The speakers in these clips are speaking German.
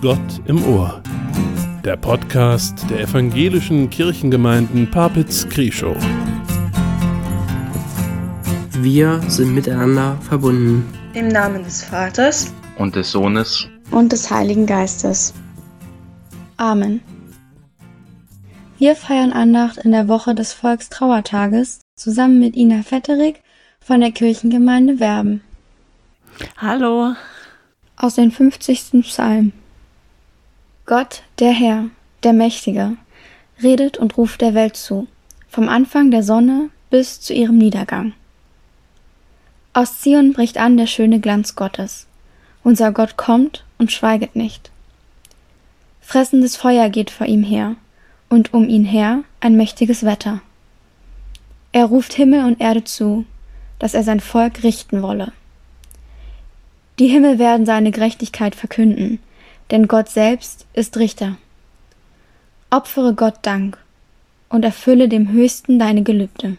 Gott im Ohr. Der Podcast der evangelischen Kirchengemeinden Papitz-Krieschow. Wir sind miteinander verbunden. Im Namen des Vaters und des Sohnes und des Heiligen Geistes. Amen. Wir feiern Andacht in der Woche des Volkstrauertages zusammen mit Ina Vetterig von der Kirchengemeinde Werben. Hallo. Aus dem 50. Psalm. Gott, der Herr, der Mächtige, redet und ruft der Welt zu, vom Anfang der Sonne bis zu ihrem Niedergang. Aus Zion bricht an der schöne Glanz Gottes. Unser Gott kommt und schweiget nicht. Fressendes Feuer geht vor ihm her, und um ihn her ein mächtiges Wetter. Er ruft Himmel und Erde zu, dass er sein Volk richten wolle. Die Himmel werden seine Gerechtigkeit verkünden, denn Gott selbst ist Richter. Opfere Gott Dank und erfülle dem Höchsten deine Gelübde.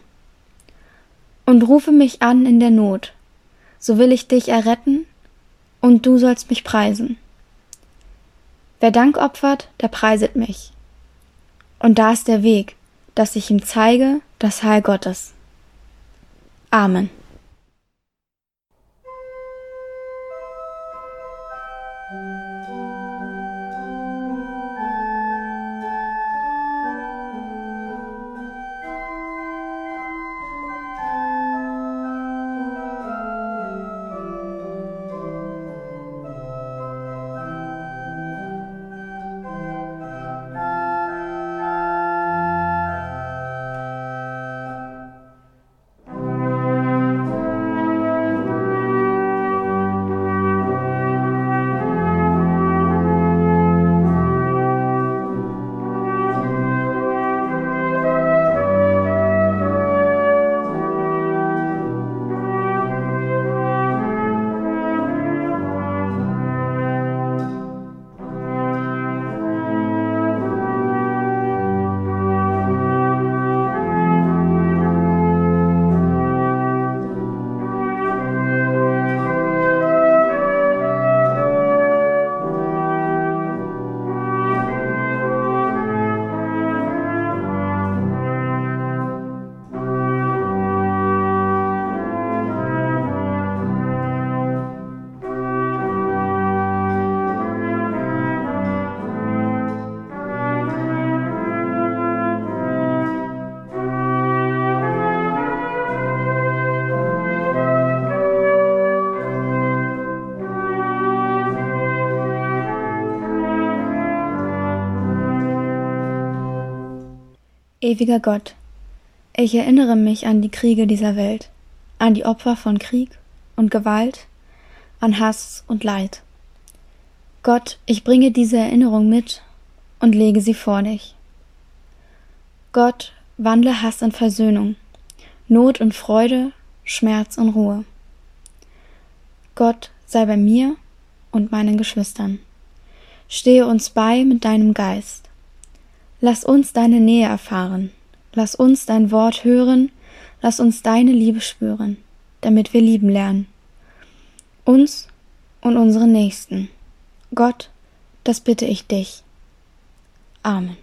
Und rufe mich an in der Not, so will ich dich erretten, und du sollst mich preisen. Wer Dank opfert, der preiset mich. Und da ist der Weg, dass ich ihm zeige das Heil Gottes. Amen. Ewiger Gott, ich erinnere mich an die Kriege dieser Welt, an die Opfer von Krieg und Gewalt, an Hass und Leid. Gott, ich bringe diese Erinnerung mit und lege sie vor dich. Gott, wandle Hass in Versöhnung, Not und Freude, Schmerz und Ruhe. Gott, sei bei mir und meinen Geschwistern. Stehe uns bei mit deinem Geist. Lass uns deine Nähe erfahren, lass uns dein Wort hören, lass uns deine Liebe spüren, damit wir lieben lernen. Uns und unsere Nächsten. Gott, das bitte ich dich. Amen.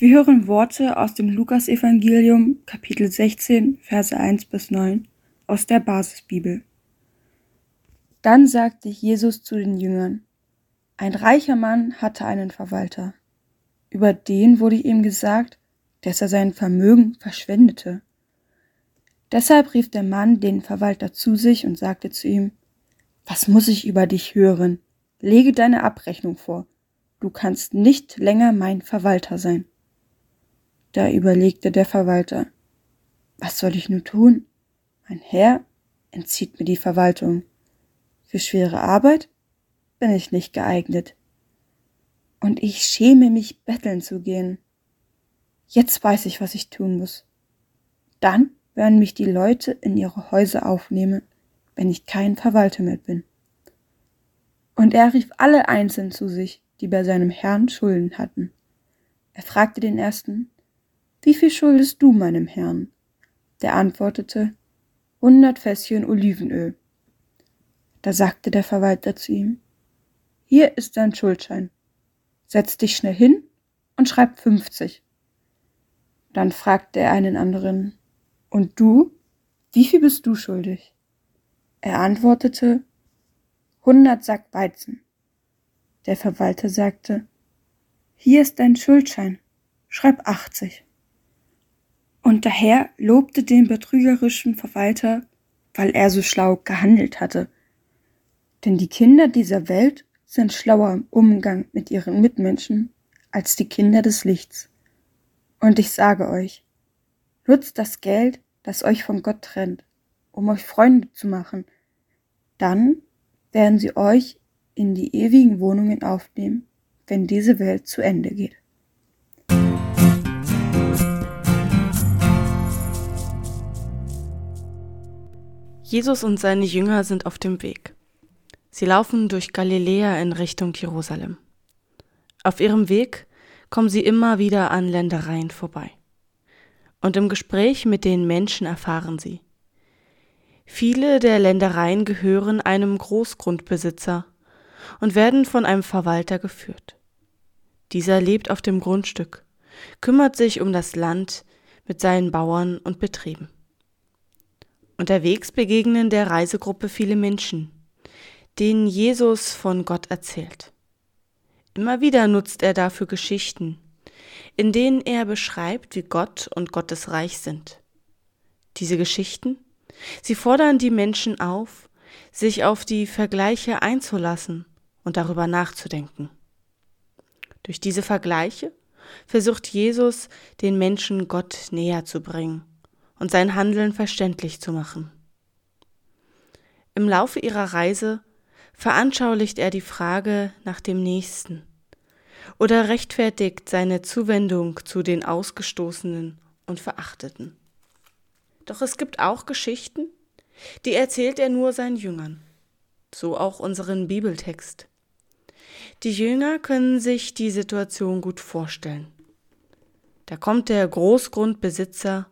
Wir hören Worte aus dem Lukasevangelium Kapitel 16 Verse 1 bis 9 aus der Basisbibel. Dann sagte Jesus zu den Jüngern, ein reicher Mann hatte einen Verwalter. Über den wurde ihm gesagt, dass er sein Vermögen verschwendete. Deshalb rief der Mann den Verwalter zu sich und sagte zu ihm, Was muss ich über dich hören? Lege deine Abrechnung vor. Du kannst nicht länger mein Verwalter sein. Da überlegte der Verwalter, was soll ich nun tun? Mein Herr entzieht mir die Verwaltung. Für schwere Arbeit bin ich nicht geeignet. Und ich schäme mich, betteln zu gehen. Jetzt weiß ich, was ich tun muss. Dann werden mich die Leute in ihre Häuser aufnehmen, wenn ich kein Verwalter mehr bin. Und er rief alle einzeln zu sich, die bei seinem Herrn Schulden hatten. Er fragte den ersten, wie viel schuldest du meinem Herrn? Der antwortete, hundert Fässchen Olivenöl. Da sagte der Verwalter zu ihm, hier ist dein Schuldschein. Setz dich schnell hin und schreib fünfzig. Dann fragte er einen anderen, und du, wie viel bist du schuldig? Er antwortete, hundert Sack Weizen. Der Verwalter sagte, hier ist dein Schuldschein, schreib achtzig. Und daher lobte den betrügerischen Verwalter, weil er so schlau gehandelt hatte. Denn die Kinder dieser Welt sind schlauer im Umgang mit ihren Mitmenschen als die Kinder des Lichts. Und ich sage euch, nutzt das Geld, das euch von Gott trennt, um euch Freunde zu machen. Dann werden sie euch in die ewigen Wohnungen aufnehmen, wenn diese Welt zu Ende geht. Jesus und seine Jünger sind auf dem Weg. Sie laufen durch Galiläa in Richtung Jerusalem. Auf ihrem Weg kommen sie immer wieder an Ländereien vorbei. Und im Gespräch mit den Menschen erfahren sie. Viele der Ländereien gehören einem Großgrundbesitzer und werden von einem Verwalter geführt. Dieser lebt auf dem Grundstück, kümmert sich um das Land mit seinen Bauern und Betrieben. Unterwegs begegnen der Reisegruppe viele Menschen, denen Jesus von Gott erzählt. Immer wieder nutzt er dafür Geschichten, in denen er beschreibt, wie Gott und Gottes Reich sind. Diese Geschichten, sie fordern die Menschen auf, sich auf die Vergleiche einzulassen und darüber nachzudenken. Durch diese Vergleiche versucht Jesus, den Menschen Gott näher zu bringen und sein Handeln verständlich zu machen. Im Laufe ihrer Reise veranschaulicht er die Frage nach dem Nächsten oder rechtfertigt seine Zuwendung zu den Ausgestoßenen und Verachteten. Doch es gibt auch Geschichten, die erzählt er nur seinen Jüngern, so auch unseren Bibeltext. Die Jünger können sich die Situation gut vorstellen. Da kommt der Großgrundbesitzer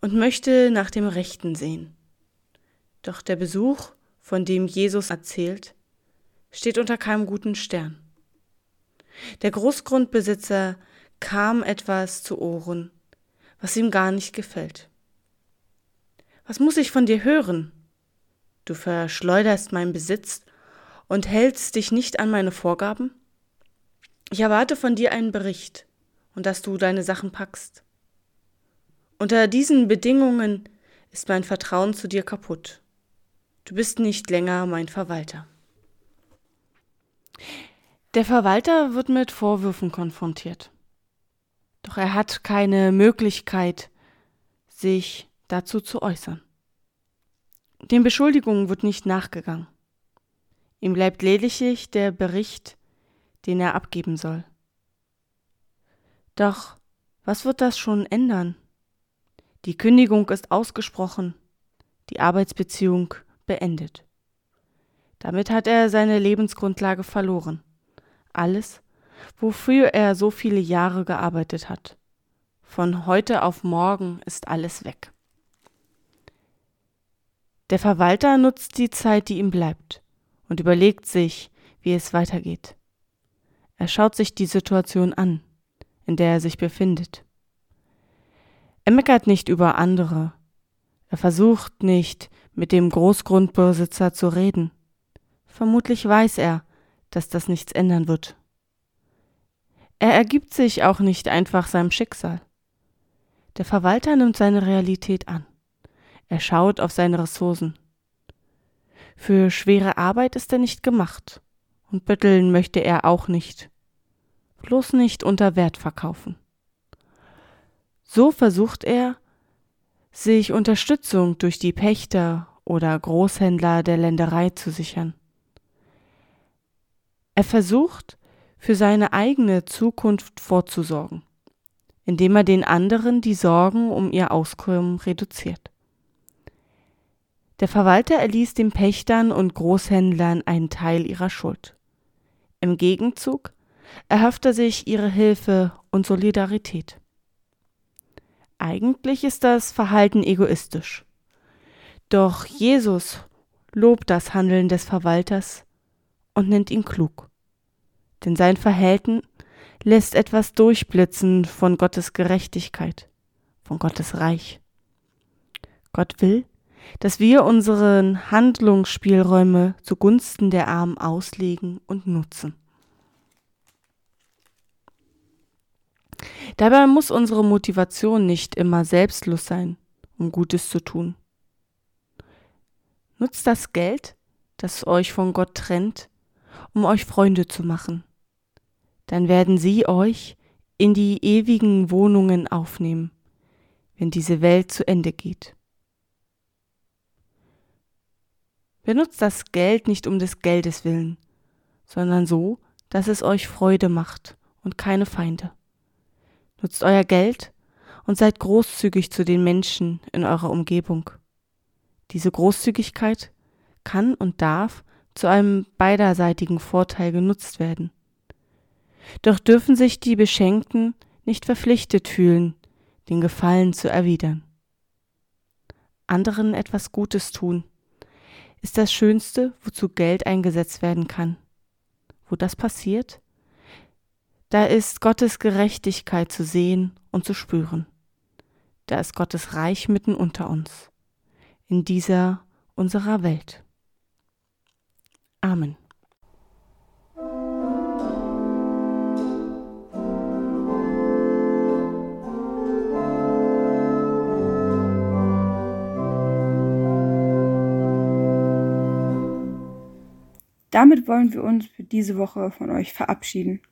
und möchte nach dem Rechten sehen. Doch der Besuch, von dem Jesus erzählt, steht unter keinem guten Stern. Der Großgrundbesitzer kam etwas zu Ohren, was ihm gar nicht gefällt. Was muss ich von dir hören? Du verschleuderst meinen Besitz und hältst dich nicht an meine Vorgaben? Ich erwarte von dir einen Bericht und dass du deine Sachen packst. Unter diesen Bedingungen ist mein Vertrauen zu dir kaputt. Du bist nicht länger mein Verwalter. Der Verwalter wird mit Vorwürfen konfrontiert. Doch er hat keine Möglichkeit, sich dazu zu äußern. Den Beschuldigungen wird nicht nachgegangen. Ihm bleibt lediglich der Bericht, den er abgeben soll. Doch was wird das schon ändern? Die Kündigung ist ausgesprochen, die Arbeitsbeziehung beendet. Damit hat er seine Lebensgrundlage verloren. Alles, wofür er so viele Jahre gearbeitet hat. Von heute auf morgen ist alles weg. Der Verwalter nutzt die Zeit, die ihm bleibt, und überlegt sich, wie es weitergeht. Er schaut sich die Situation an. in der er sich befindet. Er meckert nicht über andere. Er versucht nicht, mit dem Großgrundbesitzer zu reden. Vermutlich weiß er, dass das nichts ändern wird. Er ergibt sich auch nicht einfach seinem Schicksal. Der Verwalter nimmt seine Realität an. Er schaut auf seine Ressourcen. Für schwere Arbeit ist er nicht gemacht, und betteln möchte er auch nicht. Bloß nicht unter Wert verkaufen. So versucht er, sich Unterstützung durch die Pächter oder Großhändler der Länderei zu sichern. Er versucht, für seine eigene Zukunft vorzusorgen, indem er den anderen die Sorgen um ihr Auskommen reduziert. Der Verwalter erließ den Pächtern und Großhändlern einen Teil ihrer Schuld. Im Gegenzug erhoffte sich ihre Hilfe und Solidarität. Eigentlich ist das Verhalten egoistisch. Doch Jesus lobt das Handeln des Verwalters und nennt ihn klug denn sein Verhalten lässt etwas durchblitzen von Gottes Gerechtigkeit, von Gottes Reich. Gott will, dass wir unseren Handlungsspielräume zugunsten der Armen auslegen und nutzen. Dabei muss unsere Motivation nicht immer selbstlos sein, um Gutes zu tun. Nutzt das Geld, das euch von Gott trennt, um euch Freunde zu machen. Dann werden sie euch in die ewigen Wohnungen aufnehmen, wenn diese Welt zu Ende geht. Benutzt das Geld nicht um des Geldes willen, sondern so, dass es euch Freude macht und keine Feinde. Nutzt euer Geld und seid großzügig zu den Menschen in eurer Umgebung. Diese Großzügigkeit kann und darf zu einem beiderseitigen Vorteil genutzt werden. Doch dürfen sich die Beschenkten nicht verpflichtet fühlen, den Gefallen zu erwidern. Anderen etwas Gutes tun ist das Schönste, wozu Geld eingesetzt werden kann. Wo das passiert, da ist Gottes Gerechtigkeit zu sehen und zu spüren. Da ist Gottes Reich mitten unter uns, in dieser unserer Welt. Amen. Damit wollen wir uns für diese Woche von euch verabschieden.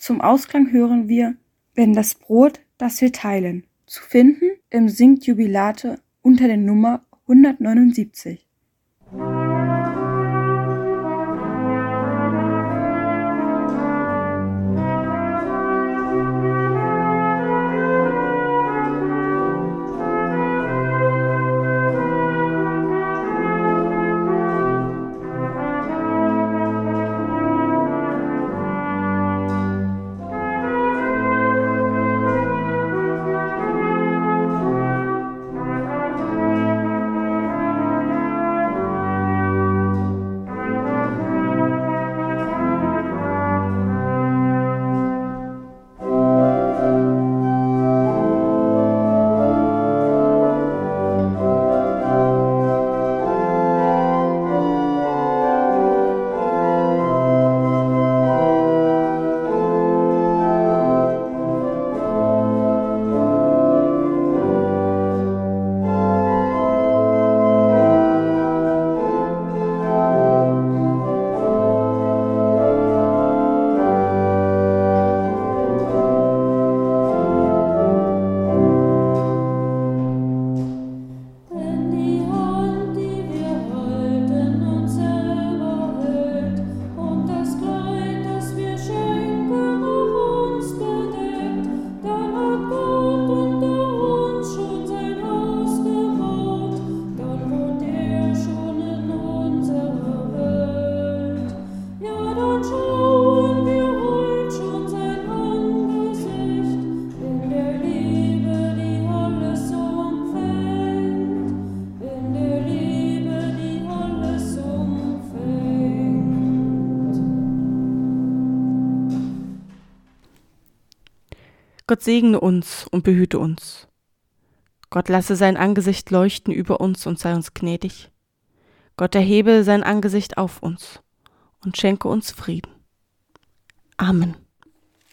Zum Ausklang hören wir Wenn das Brot, das wir teilen, zu finden im Singt Jubilate unter der Nummer 179. Gott segne uns und behüte uns. Gott lasse sein Angesicht leuchten über uns und sei uns gnädig. Gott erhebe sein Angesicht auf uns und schenke uns Frieden. Amen.